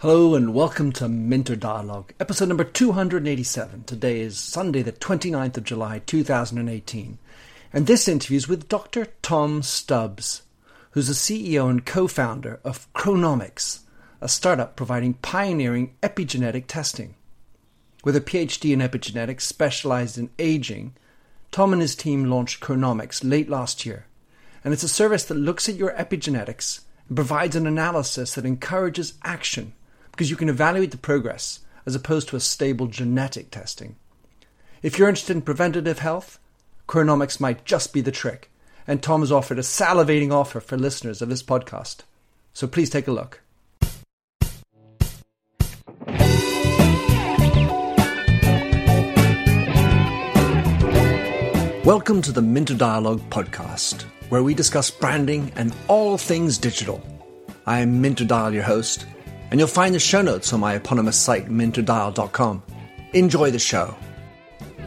Hello and welcome to Minter Dialogue, episode number 287. Today is Sunday, the 29th of July, 2018. And this interview is with Dr. Tom Stubbs, who's the CEO and co founder of Chronomics, a startup providing pioneering epigenetic testing. With a PhD in epigenetics specialized in aging, Tom and his team launched Chronomics late last year. And it's a service that looks at your epigenetics and provides an analysis that encourages action because you can evaluate the progress as opposed to a stable genetic testing. If you're interested in preventative health, Chronomics might just be the trick, and Tom has offered a salivating offer for listeners of this podcast. So please take a look. Welcome to the Minter Dialogue podcast, where we discuss branding and all things digital. I am Minter Dial, your host, and you'll find the show notes on my eponymous site, minterdial.com. Enjoy the show.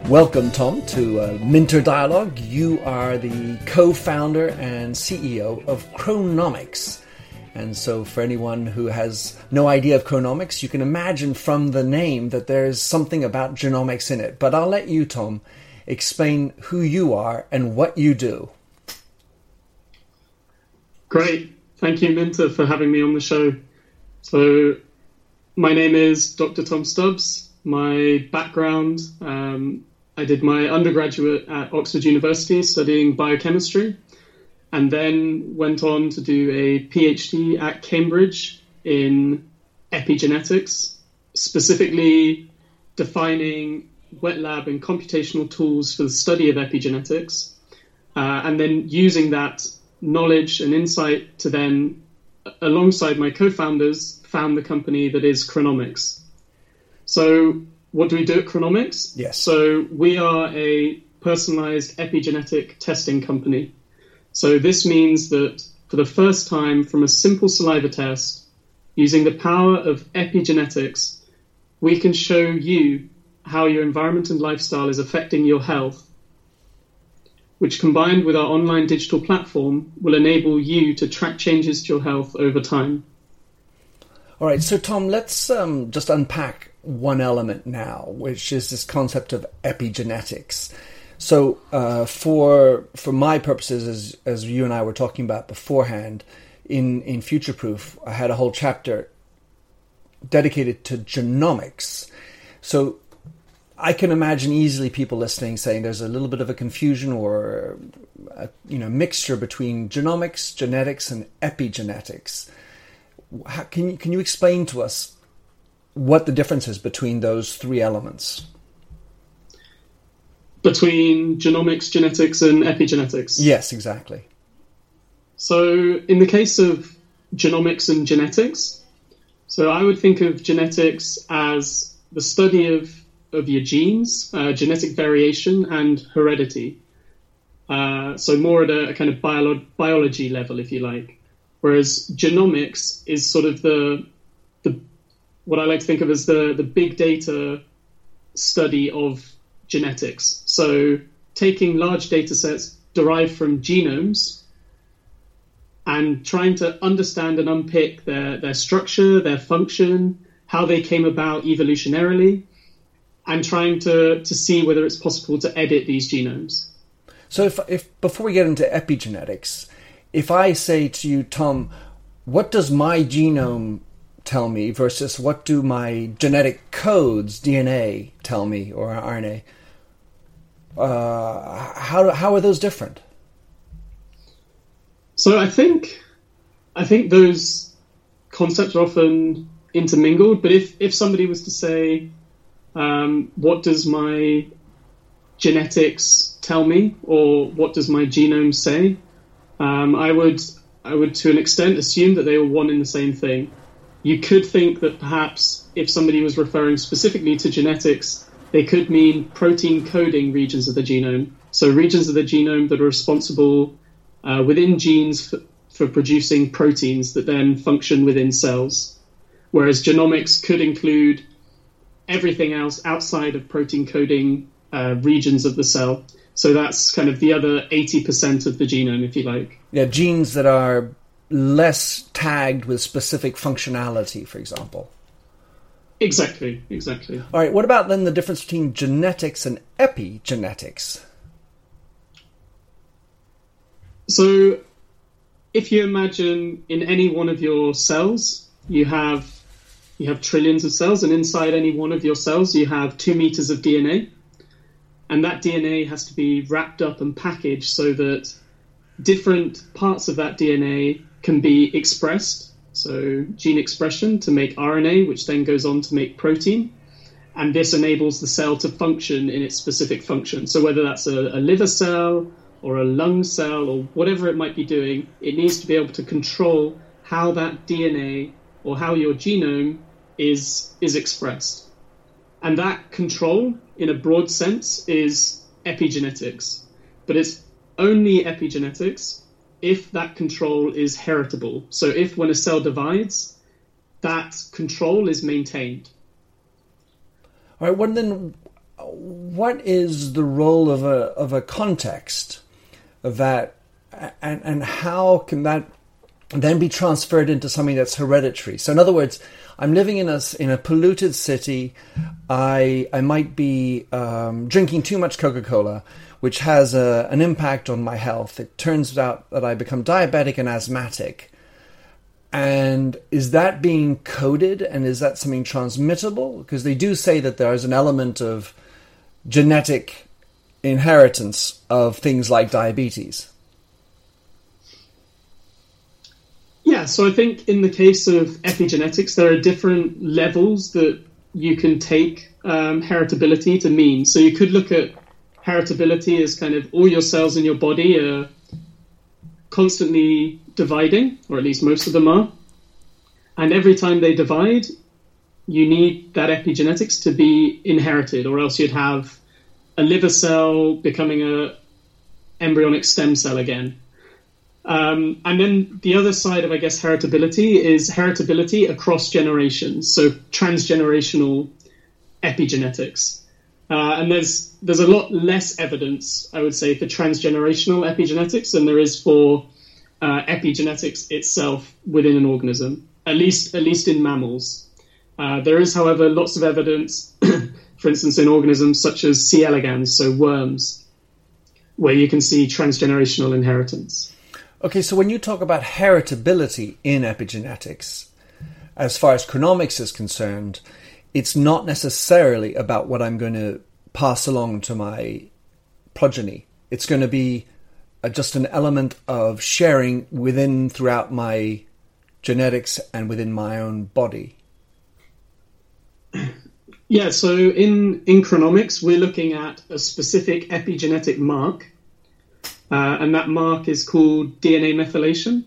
Welcome, Tom, to uh, Minter Dialogue. You are the co founder and CEO of Chronomics. And so, for anyone who has no idea of Chronomics, you can imagine from the name that there's something about genomics in it. But I'll let you, Tom, explain who you are and what you do. Great. Thank you, Minter, for having me on the show. So, my name is Dr. Tom Stubbs. My background um, I did my undergraduate at Oxford University studying biochemistry, and then went on to do a PhD at Cambridge in epigenetics, specifically defining wet lab and computational tools for the study of epigenetics, uh, and then using that knowledge and insight to then alongside my co-founders, found the company that is Chronomics. So, what do we do at Chronomics? Yes. So, we are a personalized epigenetic testing company. So, this means that for the first time, from a simple saliva test, using the power of epigenetics, we can show you how your environment and lifestyle is affecting your health which combined with our online digital platform will enable you to track changes to your health over time. All right, so Tom, let's um, just unpack one element now, which is this concept of epigenetics. So, uh, for for my purposes, as as you and I were talking about beforehand, in in Future Proof, I had a whole chapter dedicated to genomics. So, I can imagine easily people listening saying there's a little bit of a confusion or a, you know mixture between genomics, genetics, and epigenetics. How, can you can you explain to us what the difference is between those three elements? Between genomics, genetics, and epigenetics. Yes, exactly. So, in the case of genomics and genetics, so I would think of genetics as the study of of your genes, uh, genetic variation, and heredity. Uh, so more at a, a kind of bio- biology level, if you like. Whereas genomics is sort of the the what I like to think of as the the big data study of genetics. So taking large data sets derived from genomes and trying to understand and unpick their, their structure, their function, how they came about evolutionarily, and trying to, to see whether it's possible to edit these genomes. So, if, if before we get into epigenetics, if I say to you, Tom, what does my genome tell me versus what do my genetic codes, DNA, tell me or RNA? Uh, how how are those different? So I think I think those concepts are often intermingled. But if if somebody was to say, um, what does my genetics tell me, or what does my genome say? Um, I would, I would, to an extent, assume that they are one in the same thing. You could think that perhaps if somebody was referring specifically to genetics, they could mean protein coding regions of the genome. So regions of the genome that are responsible uh, within genes for, for producing proteins that then function within cells. Whereas genomics could include everything else outside of protein coding uh, regions of the cell. So that's kind of the other 80% of the genome, if you like. Yeah, genes that are less tagged with specific functionality, for example. Exactly, exactly. All right, what about then the difference between genetics and epigenetics? So, if you imagine in any one of your cells, you have you have trillions of cells, and inside any one of your cells, you have two meters of DNA, and that DNA has to be wrapped up and packaged so that different parts of that DNA can be expressed. So, gene expression to make RNA, which then goes on to make protein. And this enables the cell to function in its specific function. So, whether that's a, a liver cell or a lung cell or whatever it might be doing, it needs to be able to control how that DNA or how your genome is, is expressed. And that control, in a broad sense, is epigenetics. But it's only epigenetics if that control is heritable. So if when a cell divides, that control is maintained. All right. Well, then, what is the role of a of a context of that, and and how can that then be transferred into something that's hereditary? So, in other words, I'm living in a in a polluted city. I I might be um, drinking too much Coca Cola which has a, an impact on my health. It turns out that I become diabetic and asthmatic. And is that being coded and is that something transmittable? Because they do say that there is an element of genetic inheritance of things like diabetes. Yeah, so I think in the case of epigenetics, there are different levels that you can take um, heritability to mean. So you could look at heritability as kind of all your cells in your body are constantly dividing, or at least most of them are. And every time they divide, you need that epigenetics to be inherited, or else you'd have a liver cell becoming a embryonic stem cell again. Um, and then the other side of, I guess, heritability is heritability across generations, so transgenerational epigenetics. Uh, and there's there's a lot less evidence, I would say, for transgenerational epigenetics than there is for uh, epigenetics itself within an organism. At least at least in mammals. Uh, there is, however, lots of evidence, for instance, in organisms such as C. elegans, so worms, where you can see transgenerational inheritance. Okay, so when you talk about heritability in epigenetics, as far as chronomics is concerned, it's not necessarily about what I'm going to pass along to my progeny. It's going to be a, just an element of sharing within throughout my genetics and within my own body. Yeah, so in, in chronomics, we're looking at a specific epigenetic mark, uh, and that mark is called DNA methylation.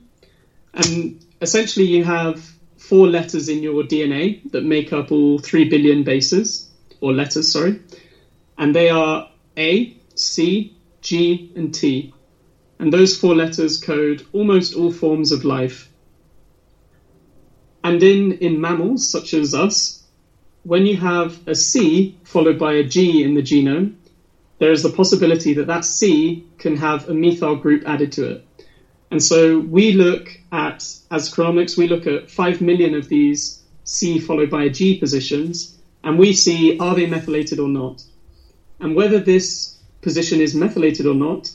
And essentially, you have four letters in your DNA that make up all three billion bases, or letters, sorry. And they are A, C, G, and T. And those four letters code almost all forms of life. And in, in mammals, such as us, when you have a C followed by a G in the genome, there is the possibility that that C can have a methyl group added to it. And so we look at, as chronomics, we look at 5 million of these C followed by a G positions, and we see are they methylated or not. And whether this position is methylated or not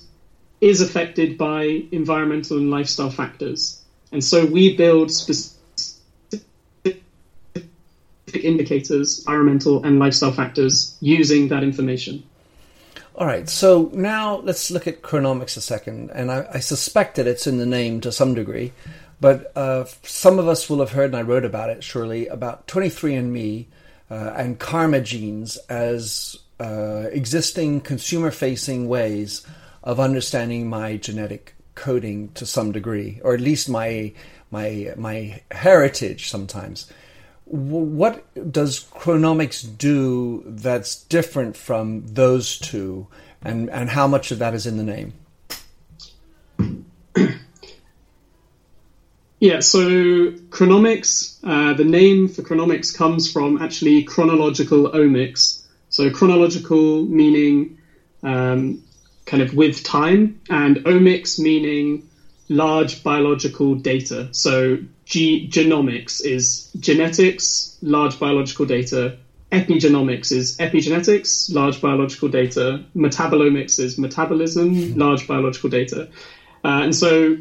is affected by environmental and lifestyle factors. And so we build specific indicators, environmental and lifestyle factors, using that information. All right, so now let's look at chronomics a second, and I, I suspect that it's in the name to some degree, but uh, some of us will have heard, and I wrote about it surely, about 23andMe uh, and karma genes as uh, existing consumer facing ways of understanding my genetic coding to some degree, or at least my my my heritage sometimes what does chronomics do that's different from those two? And and how much of that is in the name? Yeah so chronomics uh, the name for chronomics comes from actually chronological omics. So chronological meaning um, kind of with time and omics meaning large biological data. So G- genomics is genetics, large biological data. Epigenomics is epigenetics, large biological data. Metabolomics is metabolism, large biological data. Uh, and so,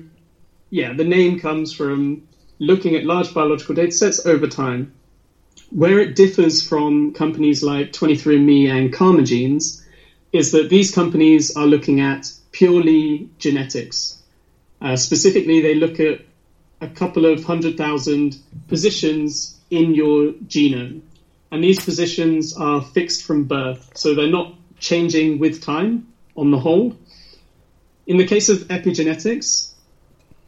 yeah, the name comes from looking at large biological data sets over time. Where it differs from companies like 23andMe and Karma Genes is that these companies are looking at purely genetics. Uh, specifically, they look at a couple of hundred thousand positions in your genome. And these positions are fixed from birth, so they're not changing with time on the whole. In the case of epigenetics,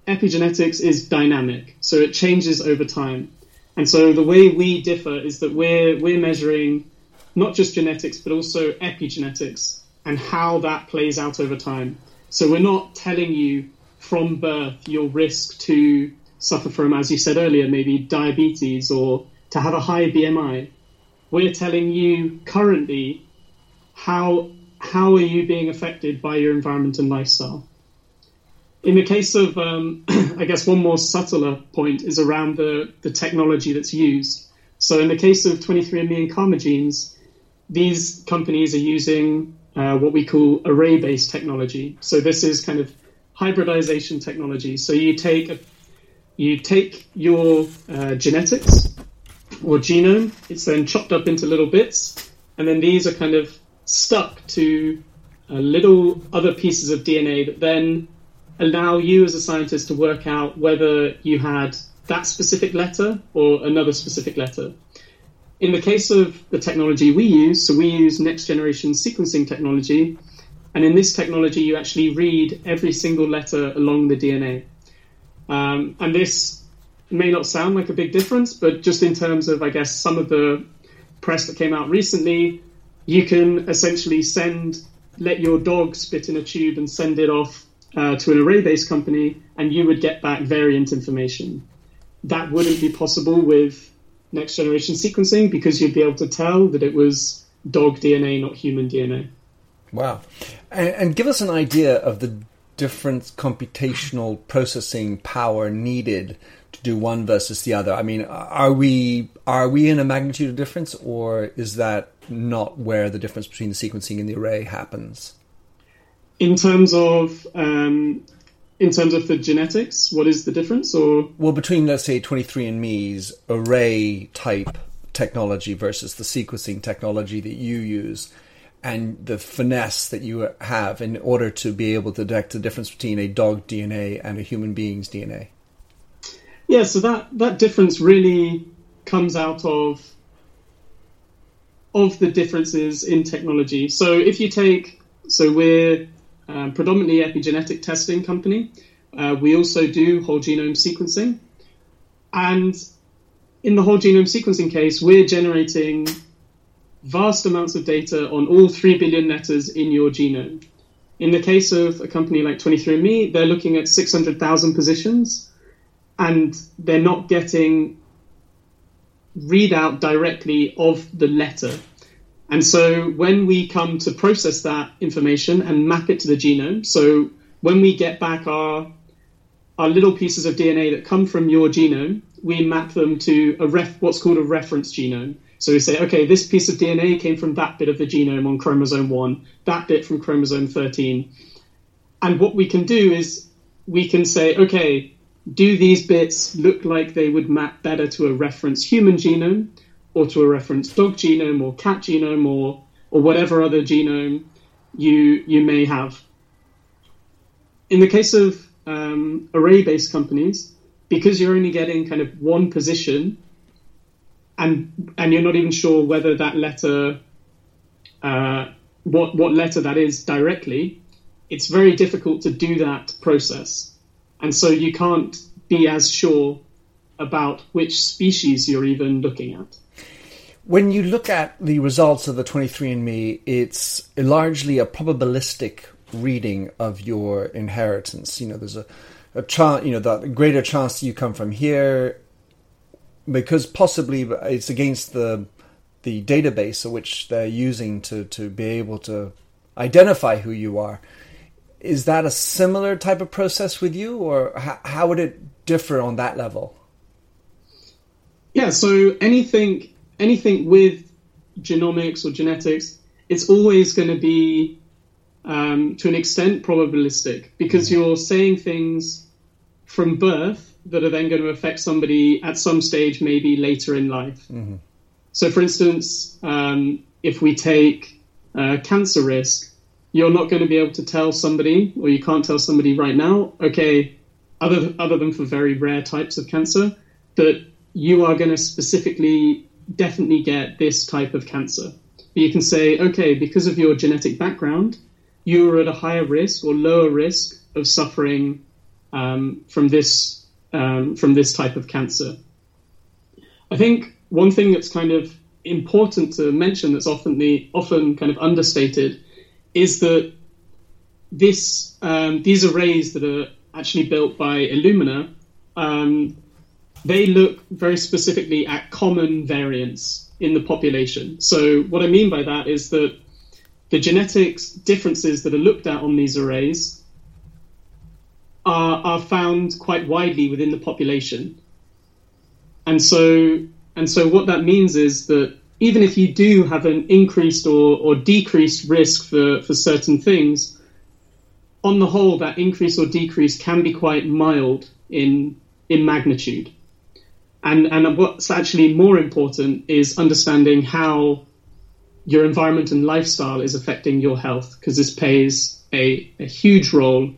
epigenetics is dynamic, so it changes over time. And so the way we differ is that we're, we're measuring not just genetics, but also epigenetics and how that plays out over time. So we're not telling you from birth your risk to suffer from, as you said earlier, maybe diabetes or to have a high BMI. We're telling you currently how how are you being affected by your environment and lifestyle. In the case of, um, I guess, one more subtler point is around the, the technology that's used. So, in the case of 23andMe and Karma Genes, these companies are using uh, what we call array based technology. So, this is kind of hybridization technology. So, you take a you take your uh, genetics or genome, it's then chopped up into little bits, and then these are kind of stuck to little other pieces of DNA that then allow you as a scientist to work out whether you had that specific letter or another specific letter. In the case of the technology we use, so we use next generation sequencing technology, and in this technology, you actually read every single letter along the DNA. Um, and this may not sound like a big difference, but just in terms of, I guess, some of the press that came out recently, you can essentially send, let your dog spit in a tube and send it off uh, to an array based company, and you would get back variant information. That wouldn't be possible with next generation sequencing because you'd be able to tell that it was dog DNA, not human DNA. Wow. And, and give us an idea of the different computational processing power needed to do one versus the other? I mean, are we are we in a magnitude of difference, or is that not where the difference between the sequencing and the array happens? In terms of um, in terms of the genetics, what is the difference? Or well, between let's say 23andMe's array type technology versus the sequencing technology that you use and the finesse that you have in order to be able to detect the difference between a dog DNA and a human being's DNA? Yeah, so that, that difference really comes out of of the differences in technology. So if you take, so we're um, predominantly epigenetic testing company. Uh, we also do whole genome sequencing, and in the whole genome sequencing case, we're generating vast amounts of data on all 3 billion letters in your genome. In the case of a company like 23andMe, they're looking at 600,000 positions and they're not getting readout directly of the letter. And so when we come to process that information and map it to the genome, so when we get back our our little pieces of DNA that come from your genome, we map them to a ref, what's called a reference genome. So we say, okay, this piece of DNA came from that bit of the genome on chromosome 1, that bit from chromosome 13. And what we can do is we can say, okay, do these bits look like they would map better to a reference human genome or to a reference dog genome or cat genome or, or whatever other genome you, you may have? In the case of um, array based companies, because you're only getting kind of one position and and you're not even sure whether that letter, uh, what what letter that is directly, it's very difficult to do that process, and so you can't be as sure about which species you're even looking at. When you look at the results of the 23andMe, it's largely a probabilistic reading of your inheritance. You know, there's a, a chance, you know, the greater chance you come from here because possibly it's against the the database which they're using to to be able to identify who you are. is that a similar type of process with you, or how, how would it differ on that level? Yeah, so anything anything with genomics or genetics, it's always going to be um, to an extent probabilistic because mm-hmm. you're saying things from birth that are then going to affect somebody at some stage, maybe later in life. Mm-hmm. So, for instance, um, if we take uh, cancer risk, you're not going to be able to tell somebody, or you can't tell somebody right now, okay, other other than for very rare types of cancer, that you are going to specifically definitely get this type of cancer. But you can say, okay, because of your genetic background, you are at a higher risk or lower risk of suffering um, from this um, from this type of cancer. I think one thing that's kind of important to mention that's often the often kind of understated is that this um, these arrays that are actually built by Illumina um, they look very specifically at common variants in the population. So what I mean by that is that the genetics differences that are looked at on these arrays are, are found quite widely within the population. And so and so what that means is that even if you do have an increased or, or decreased risk for, for certain things, on the whole, that increase or decrease can be quite mild in in magnitude. And and what's actually more important is understanding how your environment and lifestyle is affecting your health, because this plays a, a huge role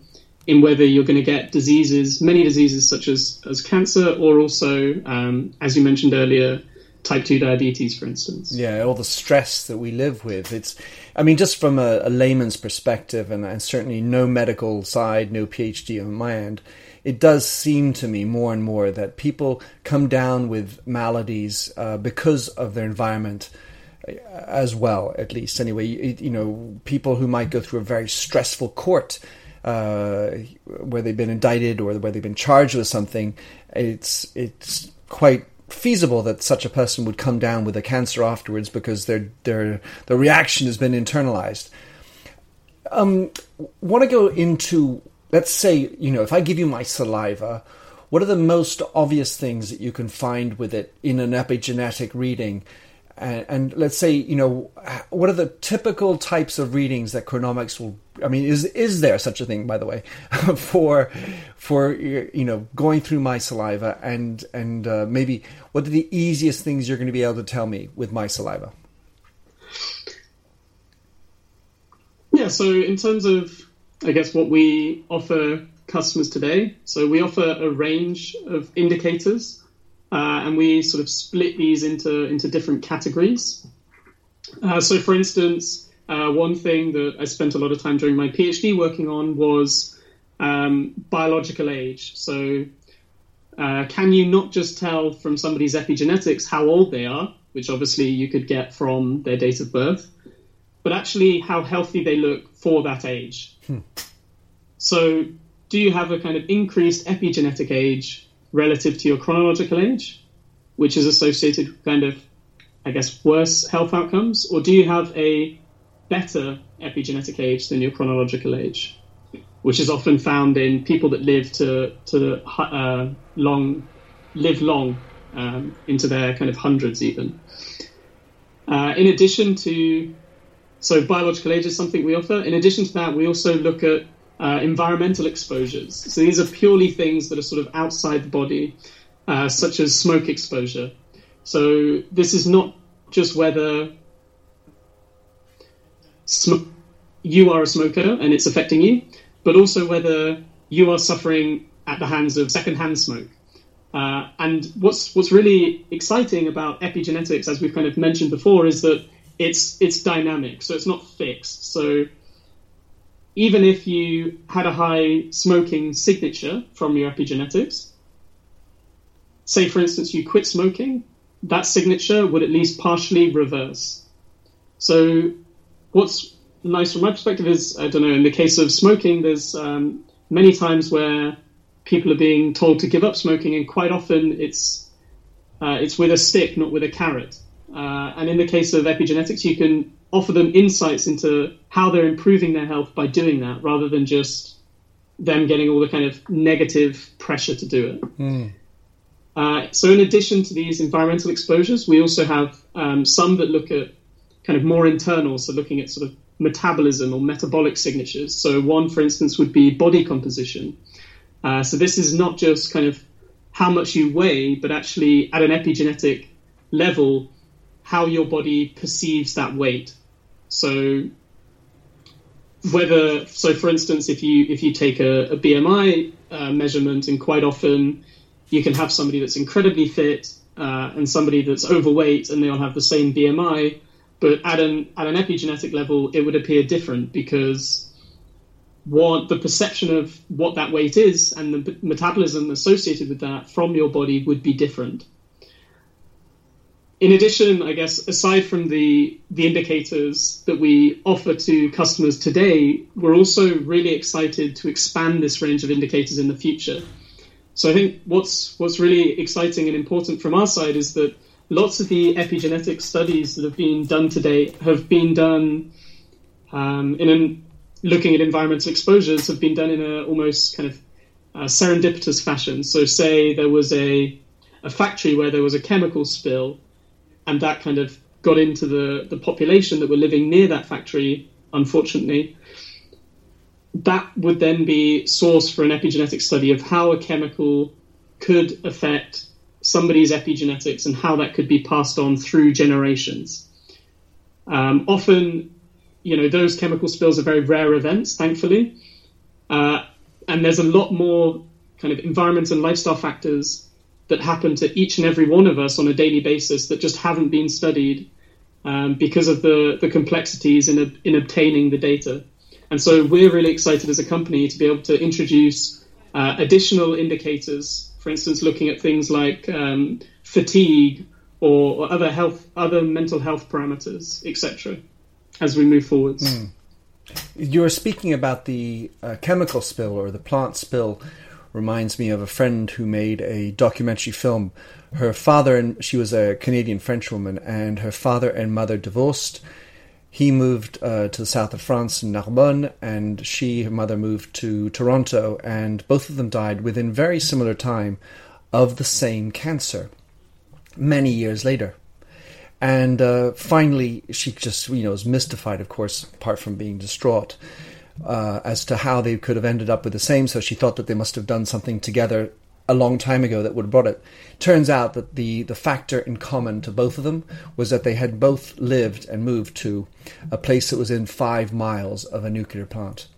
in whether you're going to get diseases, many diseases such as, as cancer, or also, um, as you mentioned earlier, type 2 diabetes, for instance. Yeah, all the stress that we live with. It's, I mean, just from a, a layman's perspective, and, and, certainly no medical side, no PhD on my end, it does seem to me more and more that people come down with maladies uh, because of their environment uh, as well, at least. Anyway, you, you know, people who might go through a very stressful court. Uh, where they've been indicted or where they've been charged with something, it's it's quite feasible that such a person would come down with a cancer afterwards because their their the reaction has been internalized. Um, want to go into let's say you know if I give you my saliva, what are the most obvious things that you can find with it in an epigenetic reading? And, and, let's say you know what are the typical types of readings that chronomics will i mean is is there such a thing by the way for for you know going through my saliva and and uh, maybe what are the easiest things you're going to be able to tell me with my saliva yeah so in terms of i guess what we offer customers today so we offer a range of indicators uh, and we sort of split these into into different categories. Uh, so, for instance, uh, one thing that I spent a lot of time during my PhD working on was um, biological age. So, uh, can you not just tell from somebody's epigenetics how old they are, which obviously you could get from their date of birth, but actually how healthy they look for that age? Hmm. So, do you have a kind of increased epigenetic age relative to your chronological age, which is associated with kind of, I guess, worse health outcomes? Or do you have a better epigenetic age than your chronological age, which is often found in people that live to, to uh, long, live long um, into their kind of hundreds even. Uh, in addition to, so biological age is something we offer. In addition to that, we also look at uh, environmental exposures. So these are purely things that are sort of outside the body, uh, such as smoke exposure. So this is not just whether sm- you are a smoker and it's affecting you, but also whether you are suffering at the hands of secondhand smoke. Uh, and what's what's really exciting about epigenetics, as we've kind of mentioned before, is that it's it's dynamic, so it's not fixed. So even if you had a high smoking signature from your epigenetics, say for instance you quit smoking, that signature would at least partially reverse. So, what's nice from my perspective is I don't know. In the case of smoking, there's um, many times where people are being told to give up smoking, and quite often it's uh, it's with a stick, not with a carrot. Uh, and in the case of epigenetics, you can offer them insights into how they're improving their health by doing that, rather than just them getting all the kind of negative pressure to do it. Mm. Uh, so, in addition to these environmental exposures, we also have um, some that look at kind of more internal, so looking at sort of metabolism or metabolic signatures. So, one, for instance, would be body composition. Uh, so, this is not just kind of how much you weigh, but actually at an epigenetic level, how your body perceives that weight. So, whether so, for instance, if you if you take a, a BMI uh, measurement, and quite often you can have somebody that's incredibly fit uh, and somebody that's overweight, and they all have the same BMI, but at an at an epigenetic level, it would appear different because what the perception of what that weight is and the metabolism associated with that from your body would be different. In addition, I guess aside from the the indicators that we offer to customers today, we're also really excited to expand this range of indicators in the future. So I think what's what's really exciting and important from our side is that lots of the epigenetic studies that have been done today have been done um, in an looking at environmental exposures have been done in a almost kind of uh, serendipitous fashion. So, say there was a a factory where there was a chemical spill, and that kind of got into the the population that were living near that factory. Unfortunately, that would then be source for an epigenetic study of how a chemical could affect somebody's epigenetics and how that could be passed on through generations. Um, often, you know, those chemical spills are very rare events, thankfully. Uh, and there's a lot more kind of environment and lifestyle factors that happen to each and every one of us on a daily basis that just haven't been studied um, because of the, the complexities in, in obtaining the data. And so we're really excited as a company to be able to introduce uh, additional indicators, for instance, looking at things like um, fatigue or, or, other health, other mental health parameters, etc as we move forwards. Mm. You were speaking about the uh, chemical spill or the plant spill. Reminds me of a friend who made a documentary film. Her father and she was a Canadian French woman, and her father and mother divorced. He moved uh, to the south of France in Narbonne, and she, her mother, moved to Toronto, and both of them died within very similar time of the same cancer. Many years later. And uh, finally, she just, you know, was mystified, of course, apart from being distraught, uh, as to how they could have ended up with the same. So she thought that they must have done something together a long time ago that would have brought it. Turns out that the, the factor in common to both of them was that they had both lived and moved to a place that was in five miles of a nuclear plant,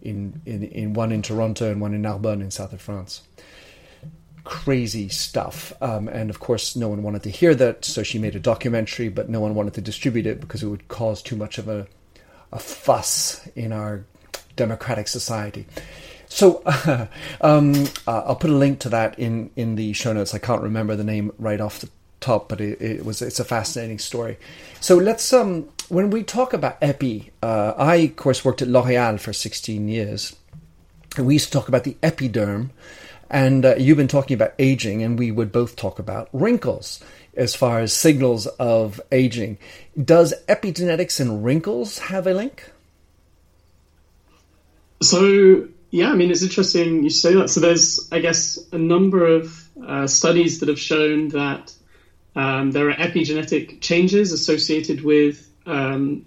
in, in, in one in Toronto and one in Narbonne in south of France crazy stuff. Um, and of course, no one wanted to hear that, so she made a documentary, but no one wanted to distribute it because it would cause too much of a, a fuss in our democratic society. So uh, um, uh, I'll put a link to that in, in the show notes. I can't remember the name right off the top, but it, it was it's a fascinating story. So let's um, when we talk about epi, uh, I of course worked at L'Oréal for 16 years. And we used to talk about the epiderm, and uh, you've been talking about aging, and we would both talk about wrinkles as far as signals of aging. Does epigenetics and wrinkles have a link? So, yeah, I mean, it's interesting you say that. So, there's, I guess, a number of uh, studies that have shown that um, there are epigenetic changes associated with um,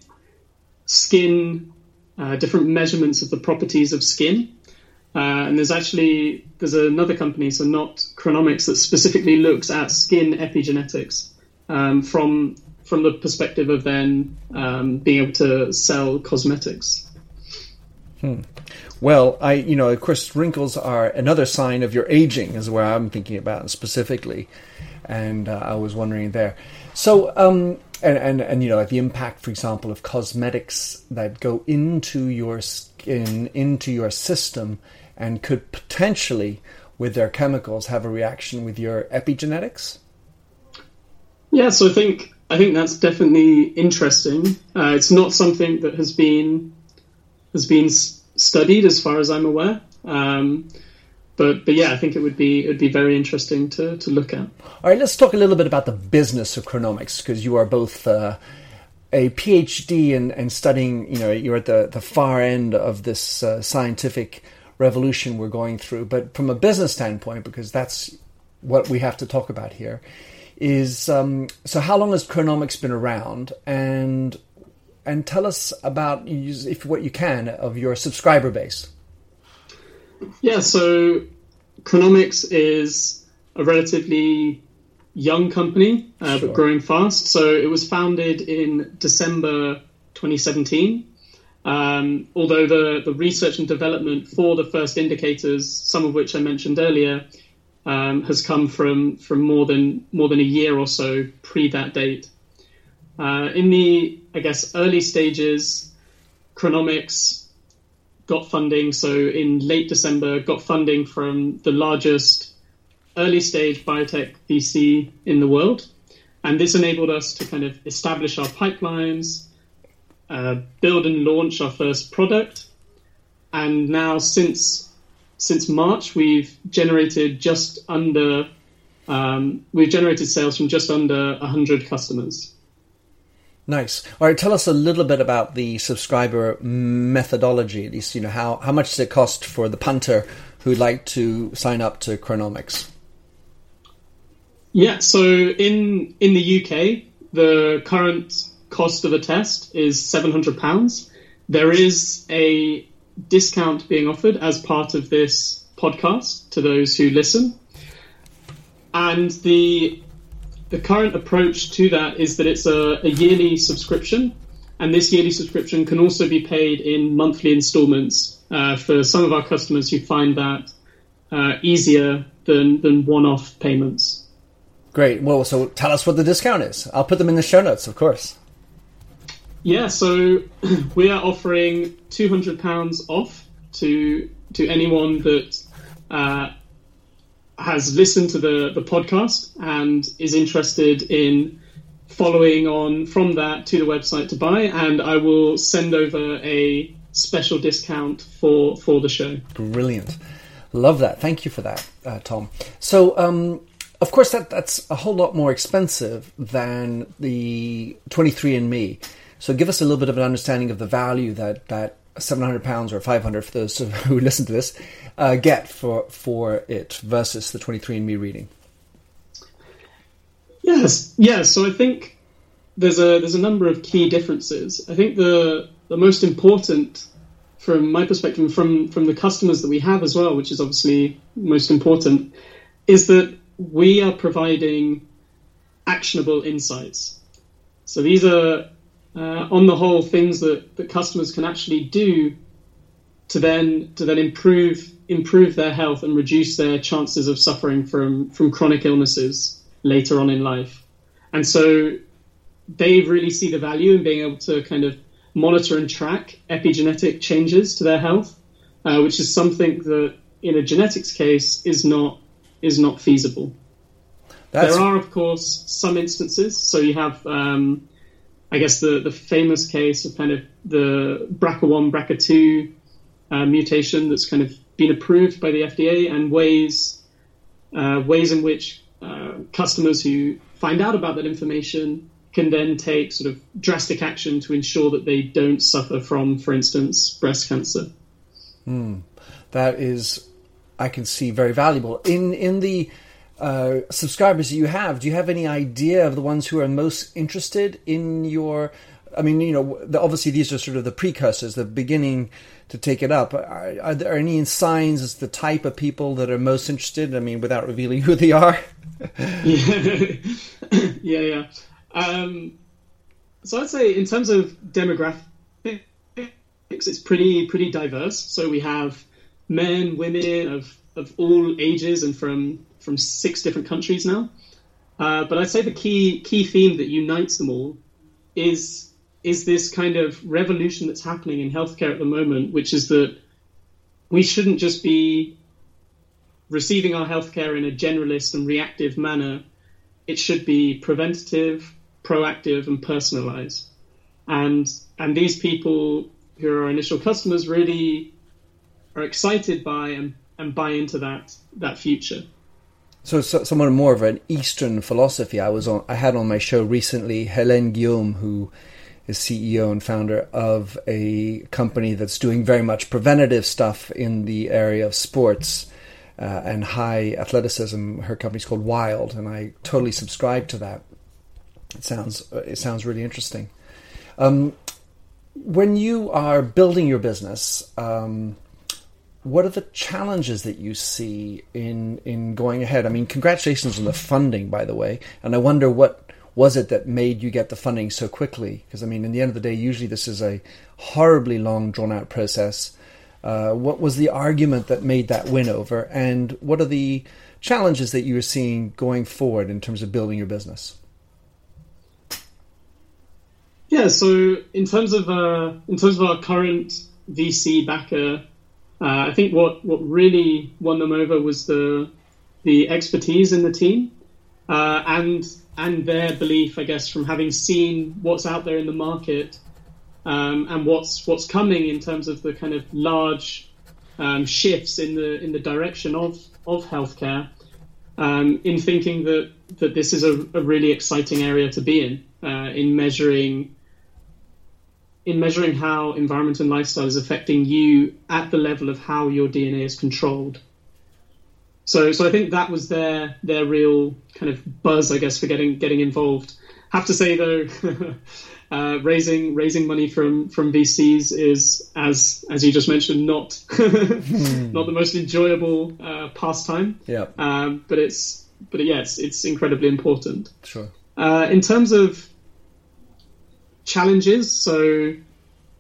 skin, uh, different measurements of the properties of skin. Uh, and there's actually there's another company, so not Chronomics, that specifically looks at skin epigenetics um, from from the perspective of then um, being able to sell cosmetics. Hmm. Well, I you know of course wrinkles are another sign of your aging, is where I'm thinking about specifically, and uh, I was wondering there. So. Um, and, and, and you know the impact, for example, of cosmetics that go into your skin, into your system, and could potentially, with their chemicals, have a reaction with your epigenetics? Yeah, so I think I think that's definitely interesting. Uh, it's not something that has been has been studied, as far as I'm aware. Um, but but yeah, I think it would be it would be very interesting to to look at. All right, let's talk a little bit about the business of Chronomics because you are both. Uh, a PhD and and studying, you know, you're at the the far end of this uh, scientific revolution we're going through. But from a business standpoint, because that's what we have to talk about here, is um, so how long has Chronomics been around, and and tell us about if what you can of your subscriber base. Yeah, so Chronomics is a relatively young company, uh, sure. but growing fast. So it was founded in December 2017. Um, although the, the research and development for the first indicators, some of which I mentioned earlier, um, has come from from more than more than a year or so pre that date. Uh, in the I guess early stages, Chronomics got funding. So in late December, got funding from the largest early stage biotech VC in the world, and this enabled us to kind of establish our pipelines, uh, build and launch our first product, and now since since March, we've generated just under um, we've generated sales from just under 100 customers. Nice. All right, tell us a little bit about the subscriber methodology. At least, you know, how, how much does it cost for the punter who'd like to sign up to Chronomics? Yeah, so in in the UK, the current cost of a test is seven hundred pounds. There is a discount being offered as part of this podcast to those who listen. And the the current approach to that is that it's a, a yearly subscription, and this yearly subscription can also be paid in monthly installments uh, for some of our customers who find that uh, easier than than one-off payments. Great. Well, so tell us what the discount is. I'll put them in the show notes, of course. Yeah, so we are offering two hundred pounds off to to anyone that uh, has listened to the the podcast and is interested in following on from that to the website to buy, and I will send over a special discount for for the show. Brilliant, love that. Thank you for that, uh, Tom. So. Um, of course, that, that's a whole lot more expensive than the 23andMe. So give us a little bit of an understanding of the value that that 700 pounds or 500 for those who listen to this uh, get for for it versus the 23andMe reading. Yes, yes. So I think there's a there's a number of key differences. I think the the most important from my perspective, from from the customers that we have as well, which is obviously most important, is that we are providing actionable insights. So these are uh, on the whole, things that, that customers can actually do to then to then improve improve their health and reduce their chances of suffering from from chronic illnesses later on in life. And so they really see the value in being able to kind of monitor and track epigenetic changes to their health, uh, which is something that in a genetics case is not is not feasible. That's... There are, of course, some instances. So you have um, I guess the, the famous case of kind of the BRCA1, BRCA2 uh, mutation that's kind of been approved by the FDA and ways uh, ways in which uh, customers who find out about that information can then take sort of drastic action to ensure that they don't suffer from, for instance, breast cancer. Mm, that is, I can see, very valuable in in the uh, subscribers you have, do you have any idea of the ones who are most interested in your? I mean, you know, the, obviously these are sort of the precursors, the beginning to take it up. Are, are, there any signs as the type of people that are most interested? I mean, without revealing who they are. yeah, yeah, yeah. Um, so I'd say in terms of demographics, it's pretty pretty diverse. So we have men, women of of all ages and from from six different countries now. Uh, but I'd say the key key theme that unites them all is is this kind of revolution that's happening in healthcare at the moment, which is that we shouldn't just be receiving our healthcare in a generalist and reactive manner. It should be preventative, proactive, and personalized. And and these people who are our initial customers really are excited by and, and buy into that that future. So, so someone more of an Eastern philosophy. I was on. I had on my show recently Hélène Guillaume, who is CEO and founder of a company that's doing very much preventative stuff in the area of sports uh, and high athleticism. Her company's called Wild, and I totally subscribe to that. It sounds it sounds really interesting. Um, when you are building your business, um, what are the challenges that you see in in going ahead? I mean, congratulations on the funding, by the way, and I wonder what was it that made you get the funding so quickly? Because I mean, in the end of the day, usually this is a horribly long, drawn out process. Uh, what was the argument that made that win over, and what are the challenges that you're seeing going forward in terms of building your business? Yeah, so in terms of uh, in terms of our current VC backer, I think what, what really won them over was the the expertise in the team uh, and and their belief, I guess, from having seen what's out there in the market um, and what's what's coming in terms of the kind of large um, shifts in the in the direction of of healthcare. Um, in thinking that that this is a, a, really exciting area to be in uh, in measuring in measuring how environment and lifestyle is affecting you at the level of how your DNA is controlled. So, so I think that was their their real kind of buzz, I guess, for getting getting involved. Have to say though, uh, raising raising money from from VCs is, as as you just mentioned, not not the most enjoyable uh, pastime. Yeah. Um, but it's but yes, it's incredibly important. Sure. Uh, in terms of challenges, so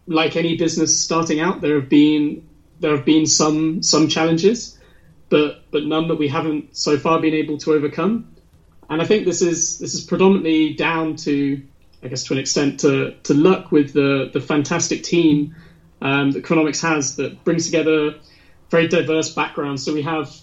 like any business starting out, there have been there have been some some challenges but but none that we haven't so far been able to overcome. And I think this is this is predominantly down to, I guess, to an extent, to to luck with the the fantastic team um, that Chronomics has that brings together very diverse backgrounds. So we have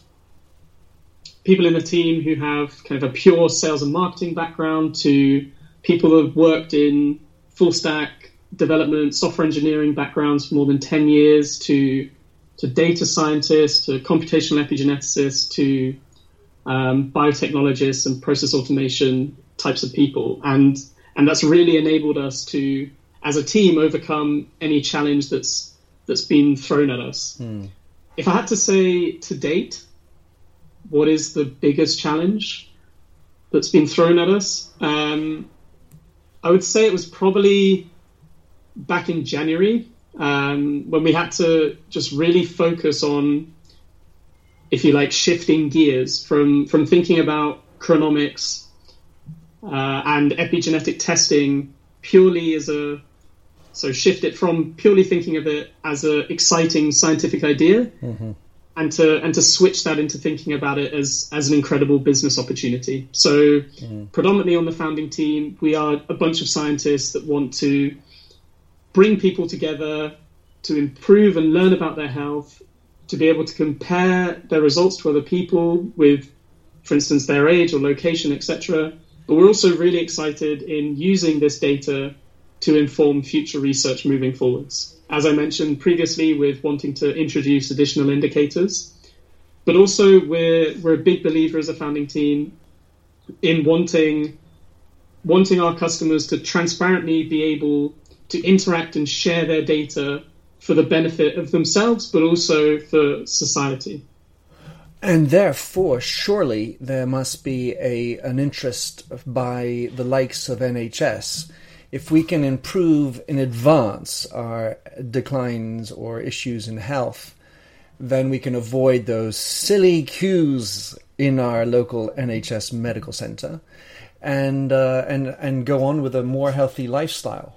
people in the team who have kind of a pure sales and marketing background to people who have worked in full stack development, software engineering backgrounds for more than 10 years to to data scientists, to computational epigeneticists, to um, biotechnologists and process automation types of people, and and that's really enabled us to, as a team, overcome any challenge that's that's been thrown at us. Hmm. If I had to say to date, what is the biggest challenge that's been thrown at us? Um, I would say it was probably back in January um, when we had to just really focus on, if you like, shifting gears from from thinking about chronomics uh, and epigenetic testing purely as a so shift it from purely thinking of it as an exciting scientific idea mm-hmm. And to and to switch that into thinking about it as as an incredible business opportunity so mm. predominantly on the founding team we are a bunch of scientists that want to bring people together to improve and learn about their health, to be able to compare their results to other people with, for instance, their age or location, etc. But we're also really excited in using this data to inform future research moving forwards. As I mentioned previously, with wanting to introduce additional indicators, but also we're we're a big believer as a founding team in wanting wanting our customers to transparently be able to interact and share their data for the benefit of themselves, but also for society. And therefore, surely there must be a an interest by the likes of NHS. If we can improve in advance our declines or issues in health, then we can avoid those silly queues in our local NHS medical centre, and uh, and and go on with a more healthy lifestyle.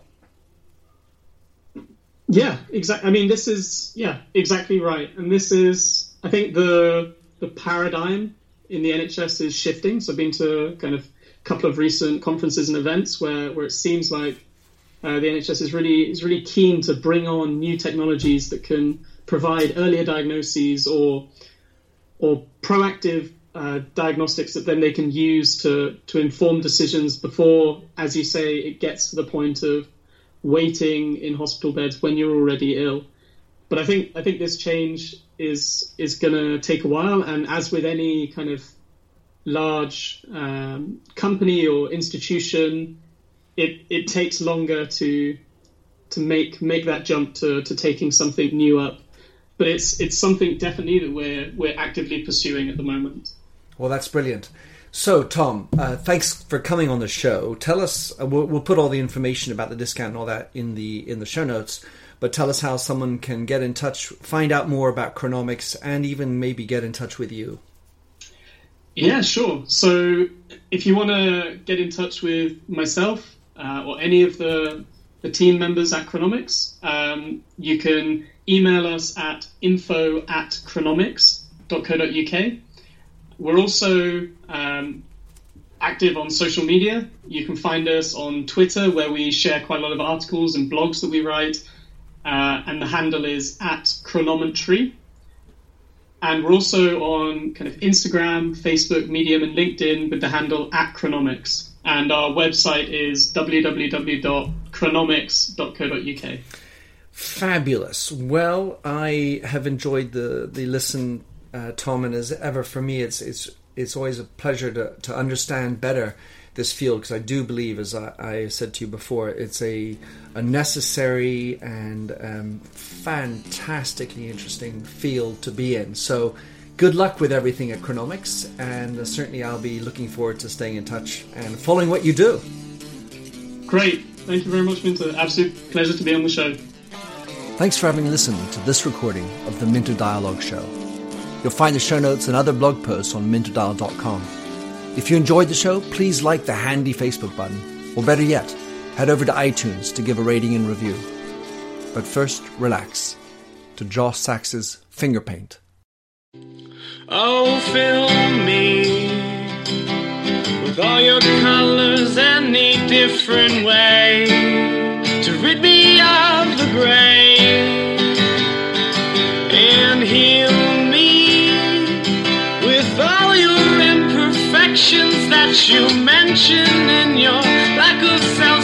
Yeah, exactly. I mean, this is yeah, exactly right. And this is, I think the the paradigm in the NHS is shifting. So I've been to kind of couple of recent conferences and events where where it seems like uh, the NHS is really is really keen to bring on new technologies that can provide earlier diagnoses or or proactive uh, diagnostics that then they can use to to inform decisions before, as you say, it gets to the point of waiting in hospital beds when you're already ill. But I think I think this change is is going to take a while, and as with any kind of large um, company or institution, it it takes longer to to make make that jump to, to taking something new up. But it's it's something definitely that we're we're actively pursuing at the moment. Well, that's brilliant. So, Tom, uh, thanks for coming on the show. Tell us. Uh, we'll, we'll, put all the information about the discount and all that in the in the show notes. But tell us how someone can get in touch, find out more about Chronomics, and even maybe get in touch with you. Yeah, sure. So, if you want to get in touch with myself uh, or any of the the team members at Chronomics, um, you can email us at info at chronomics.co.uk we're also um, active on social media. You can find us on Twitter, where we share quite a lot of articles and blogs that we write. Uh, and the handle is at chronometry. And we're also on kind of Instagram, Facebook, Medium, and LinkedIn with the handle at Chronomics. And our website is www.chronomics.co.uk. Fabulous. Well, I have enjoyed the, the listen uh, Tom, and as ever for me, it's it's it's always a pleasure to to understand better this field because I do believe, as I, I, said to you before, it's a a necessary and um, fantastically interesting field to be in. So. Good luck with everything at Chronomics, and uh, certainly I'll be looking forward to staying in touch and following what you do. Great. Thank you very much, Minter. Absolute pleasure to be on the show. Thanks for having listened to this recording of the Minter Dialogue Show. You'll find the show notes and other blog posts on minterdial.com. If you enjoyed the show, please like the handy Facebook button, or better yet, head over to iTunes to give a rating and review. But first, relax to Josh Sachs's Finger Paint. Oh, fill me with all your colors any different way to rid me of the gray imperfections that you mention in your lack of self